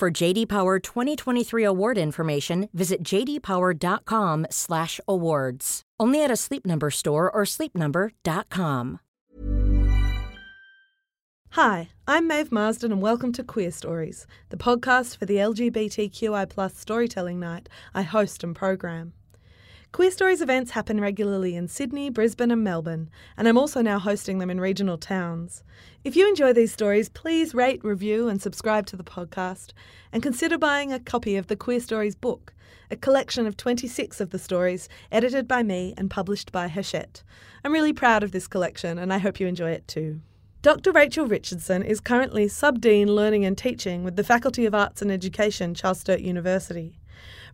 For JD Power 2023 award information, visit jdpower.com/awards. Only at a Sleep Number store or sleepnumber.com. Hi, I'm Maeve Marsden and welcome to Queerstories, the podcast for the LGBTQI storytelling night I host and program. Queerstories events happen regularly in Sydney, Brisbane, and Melbourne, and I'm also now hosting them in regional towns. If you enjoy these stories, please rate, review, and subscribe to the podcast, and consider buying a copy of the Queerstories book, a collection of 26 of the stories edited by me and published by Hachette. I'm really proud of this collection, and I hope you enjoy it too. Dr. Rachel Richardson is currently Sub Dean Learning and Teaching with the Faculty of Arts and Education, Charles Sturt University.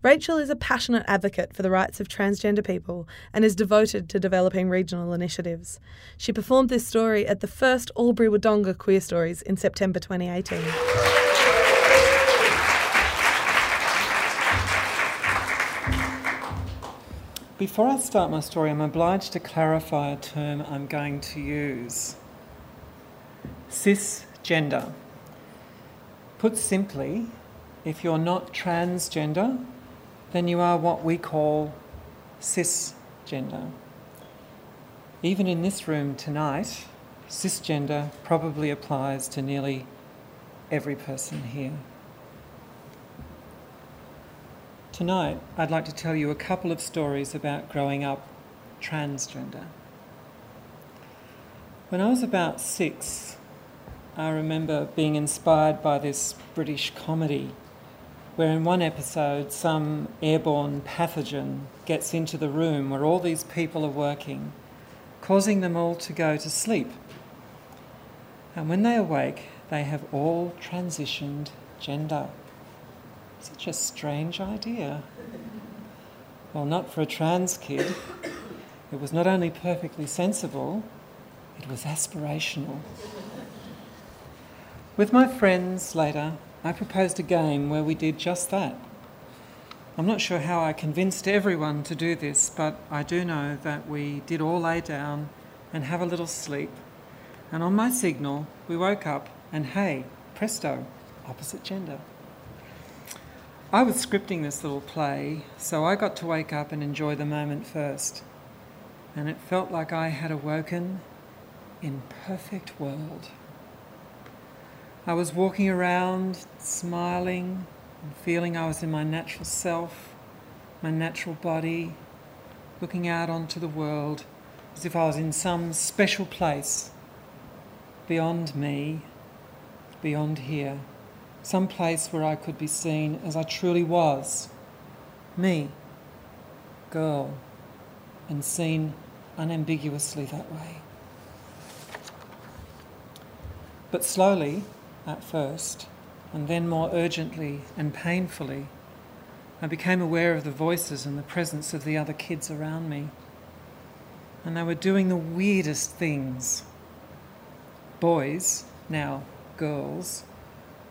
Rachel is a passionate advocate for the rights of transgender people and is devoted to developing regional initiatives. She performed this story at the first Albury Wodonga Queerstories in September 2018. Before I start my story, I'm obliged to clarify a term I'm going to use cisgender. Put simply, if you're not transgender, then you are what we call cisgender. Even in this room tonight, cisgender probably applies to nearly every person here. Tonight, I'd like to tell you a couple of stories about growing up transgender. When I was about six, I remember being inspired by this British comedy where in one episode some airborne pathogen gets into the room where all these people are working, causing them all to go to sleep. And when they awake, they have all transitioned gender. Such a strange idea. Well, not for a trans kid. It was not only perfectly sensible, it was aspirational. With my friends later, I proposed a game where we did just that. I'm not sure how I convinced everyone to do this, but I do know that we did all lay down and have a little sleep. And on my signal, we woke up and hey, presto, opposite gender. I was scripting this little play, so I got to wake up and enjoy the moment first. And it felt like I had awoken in perfect world. I was walking around, smiling, and feeling I was in my natural self, my natural body, looking out onto the world as if I was in some special place beyond me, beyond here, some place where I could be seen as I truly was me, girl, and seen unambiguously that way. But slowly, at first, and then more urgently and painfully, I became aware of the voices and the presence of the other kids around me. And they were doing the weirdest things. Boys, now girls,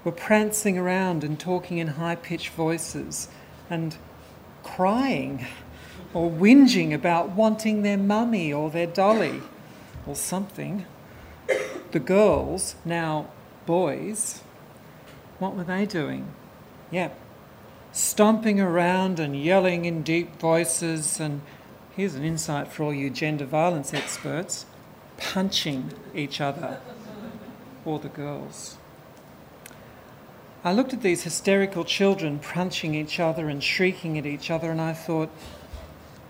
were prancing around and talking in high pitched voices and crying or whinging about wanting their mummy or their dolly or something. The girls, now boys, what were they doing? Yeah, stomping around and yelling in deep voices. And here's an insight for all you gender violence experts punching each other, or the girls. I looked at these hysterical children punching each other and shrieking at each other, and I thought,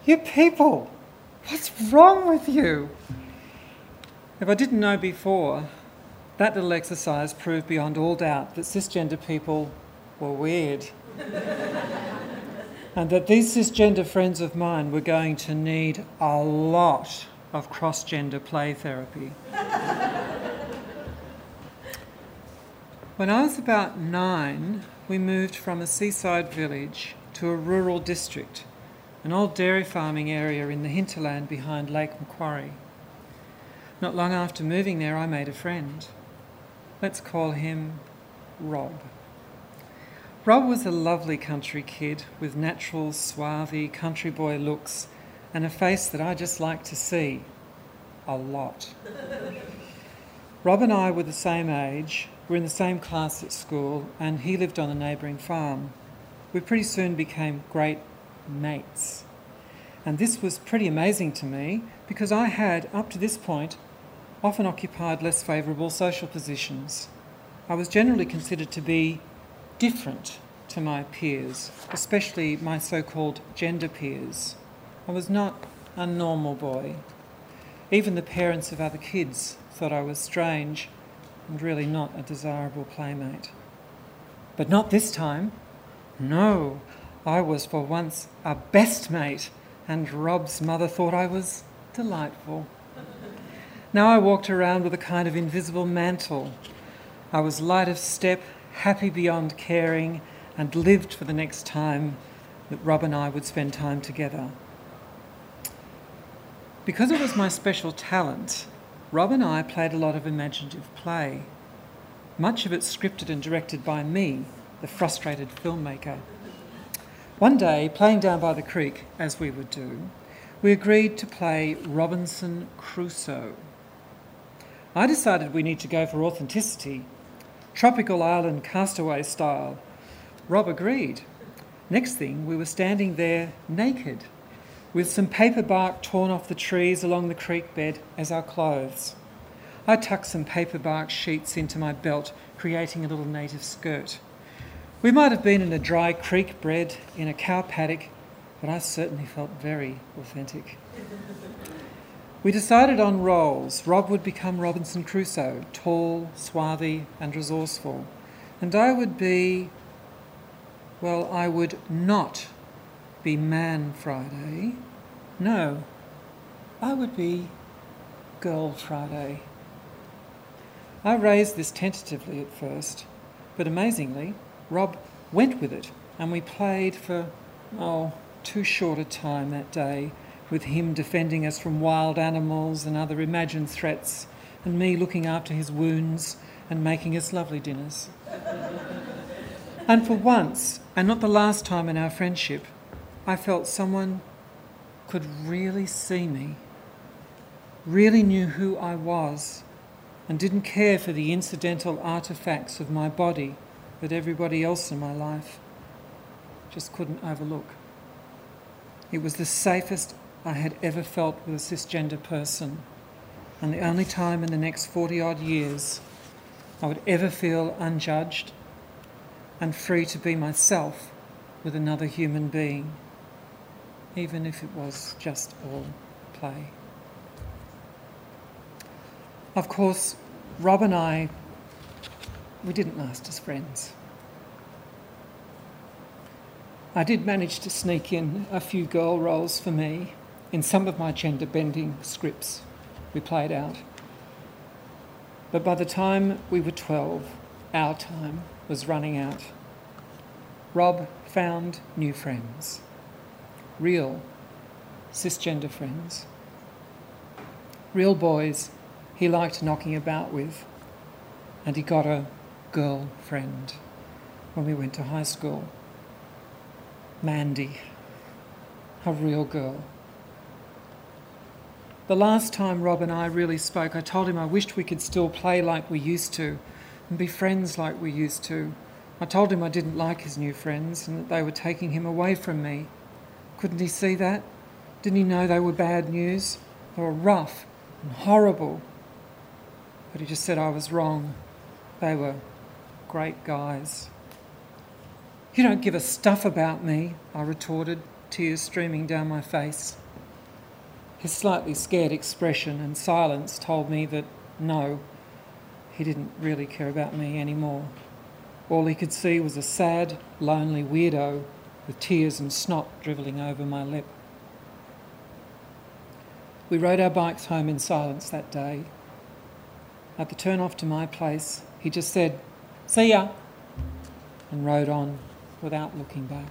You people, what's wrong with you? If I didn't know before, that little exercise proved beyond all doubt that cisgender people were weird. and that these cisgender friends of mine were going to need a lot of cross gender play therapy. when I was about nine, we moved from a seaside village to a rural district, an old dairy farming area in the hinterland behind Lake Macquarie. Not long after moving there, I made a friend. Let's call him Rob. Rob was a lovely country kid with natural, swarthy country boy looks and a face that I just like to see a lot. Rob and I were the same age, we were in the same class at school, and he lived on a neighbouring farm. We pretty soon became great mates. And this was pretty amazing to me because I had, up to this point, often occupied less favourable social positions. I was generally considered to be different to my peers, especially my so called gender peers. I was not a normal boy. Even the parents of other kids thought I was strange and really not a desirable playmate. But not this time. No, I was for once a best mate, and Rob's mother thought I was delightful. Now I walked around with a kind of invisible mantle. I was light of step, happy beyond caring, and lived for the next time that Rob and I would spend time together. Because it was my special talent, Rob and I played a lot of imaginative play, much of it scripted and directed by me, the frustrated filmmaker. One day, playing down by the creek, as we would do, we agreed to play Robinson Crusoe. I decided we need to go for authenticity, tropical island castaway style, Rob agreed. Next thing, we were standing there naked, with some paper bark torn off the trees along the creek bed as our clothes. I tucked some paper bark sheets into my belt, creating a little native skirt. We might have been in a dry creek bred in a cow paddock, but I certainly felt very authentic. We decided on roles. Rob would become Robinson Crusoe, tall, swarthy, and resourceful, and I would be well, I would not be Man Friday. No, I would be Girl Friday. I raised this tentatively at first, but amazingly, Rob went with it, and we played for, oh, too short a time that day, with him defending us from wild animals and other imagined threats, and me looking after his wounds and making us lovely dinners. and for once, and not the last time in our friendship, I felt someone could really see me, really knew who I was, and didn't care for the incidental artifacts of my body that everybody else in my life just couldn't overlook. It was the safest I had ever felt with a cisgender person, and the only time in the next 40 odd years I would ever feel unjudged and free to be myself with another human being, even if it was just all play. Of course, Rob and I, we didn't last as friends. I did manage to sneak in a few girl roles for me in some of my gender bending scripts we played out. But by the time we were 12, our time, was running out. Rob found new friends, real cisgender friends, real boys he liked knocking about with, and he got a girlfriend when we went to high school. Mandy, a real girl. The last time Rob and I really spoke, I told him I wished we could still play like we used to and be friends like we used to. I told him I didn't like his new friends and that they were taking him away from me. Couldn't he see that? Didn't he know they were bad news? They were rough and horrible. But he just said I was wrong. They were great guys. You don't give a stuff about me, I retorted, tears streaming down my face. His slightly scared expression and silence told me that no, he didn't really care about me anymore. All he could see was a sad, lonely weirdo with tears and snot drivelling over my lip. We rode our bikes home in silence that day. At the turn off to my place, he just said, See ya. and rode on without looking back.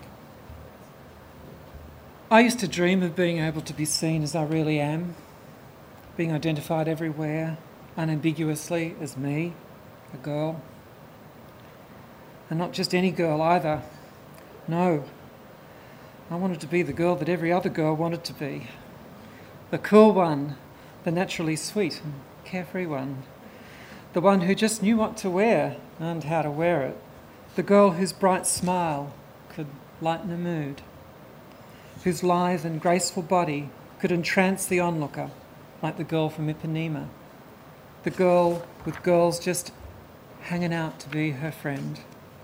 I used to dream of being able to be seen as I really am, being identified everywhere, unambiguously as me, a girl. And not just any girl either. No, I wanted to be the girl that every other girl wanted to be. The cool one, the naturally sweet and carefree one. The one who just knew what to wear and how to wear it. The girl whose bright smile could lighten a mood. Whose lithe and graceful body could entrance the onlooker, like the girl from Ipanema. The girl with girls just hanging out to be her friend,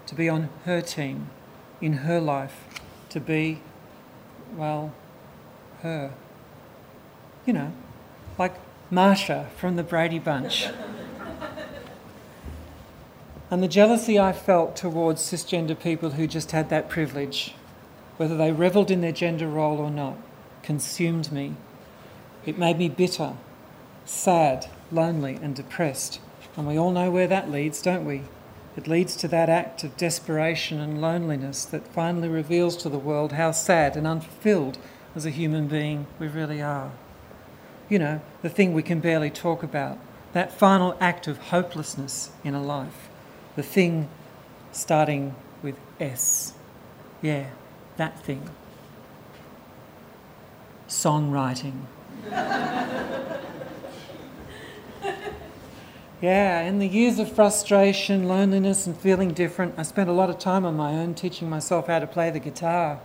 to be on her team, in her life, to be well, her. You know, like Marcia from the Brady Bunch. and the jealousy I felt towards cisgender people who just had that privilege, whether they revelled in their gender role or not, consumed me. It made me bitter, sad, lonely, and depressed. And we all know where that leads, don't we? It leads to that act of desperation and loneliness that finally reveals to the world how sad and unfulfilled as a human being we really are. You know, the thing we can barely talk about, that final act of hopelessness in a life, the thing starting with S. Yeah, that thing. Songwriting. Yeah, in the years of frustration, loneliness, and feeling different, I spent a lot of time on my own teaching myself how to play the guitar.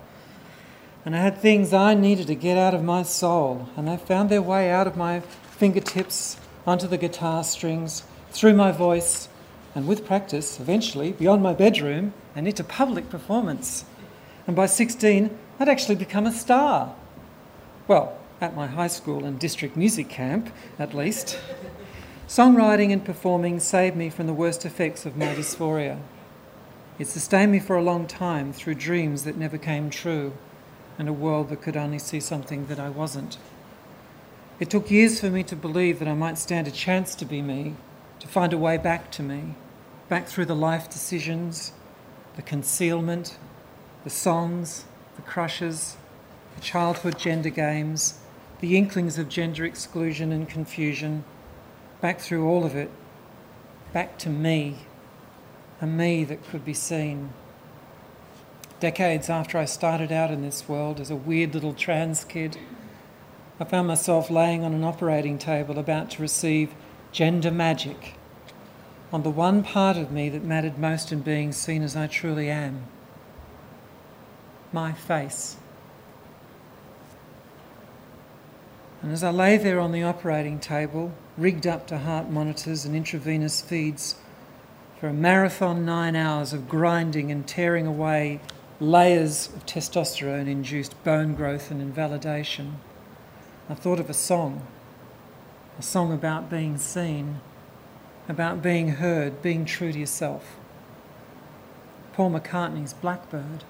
And I had things I needed to get out of my soul, and they found their way out of my fingertips onto the guitar strings, through my voice, and with practice, eventually, beyond my bedroom and into public performance. And by 16, I'd actually become a star. Well, at my high school and district music camp, at least. Songwriting and performing saved me from the worst effects of my dysphoria. It sustained me for a long time through dreams that never came true and a world that could only see something that I wasn't. It took years for me to believe that I might stand a chance to be me, to find a way back to me, back through the life decisions, the concealment, the songs, the crushes, the childhood gender games, the inklings of gender exclusion and confusion back through all of it, back to me, a me that could be seen. Decades after I started out in this world as a weird little trans kid, I found myself laying on an operating table about to receive gender magic on the one part of me that mattered most in being seen as I truly am my face. And as I lay there on the operating table, rigged up to heart monitors and intravenous feeds, for a marathon nine hours of grinding and tearing away layers of testosterone induced bone growth and invalidation, I thought of a song, a song about being seen, about being heard, being true to yourself. Paul McCartney's Blackbird.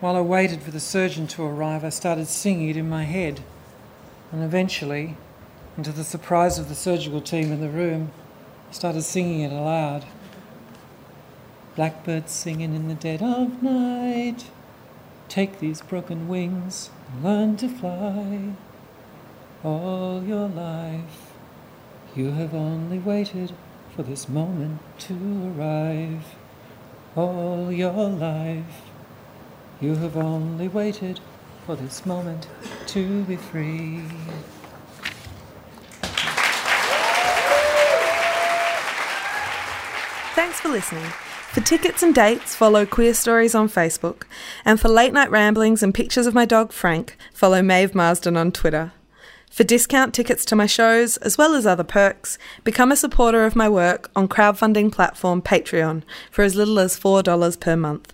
While I waited for the surgeon to arrive, I started singing it in my head and eventually, and to the surprise of the surgical team in the room, I started singing it aloud. Blackbird singing in the dead of night. Take these broken wings and learn to fly. All your life, you have only waited for this moment to arrive. All your life, you have only waited for this moment to be free. Thanks for listening. For tickets and dates, follow Queerstories on Facebook. And for late night ramblings and pictures of my dog Frank, follow Maeve Marsden on Twitter. For discount tickets to my shows, as well as other perks, become a supporter of my work on crowdfunding platform Patreon for as little as $4 per month.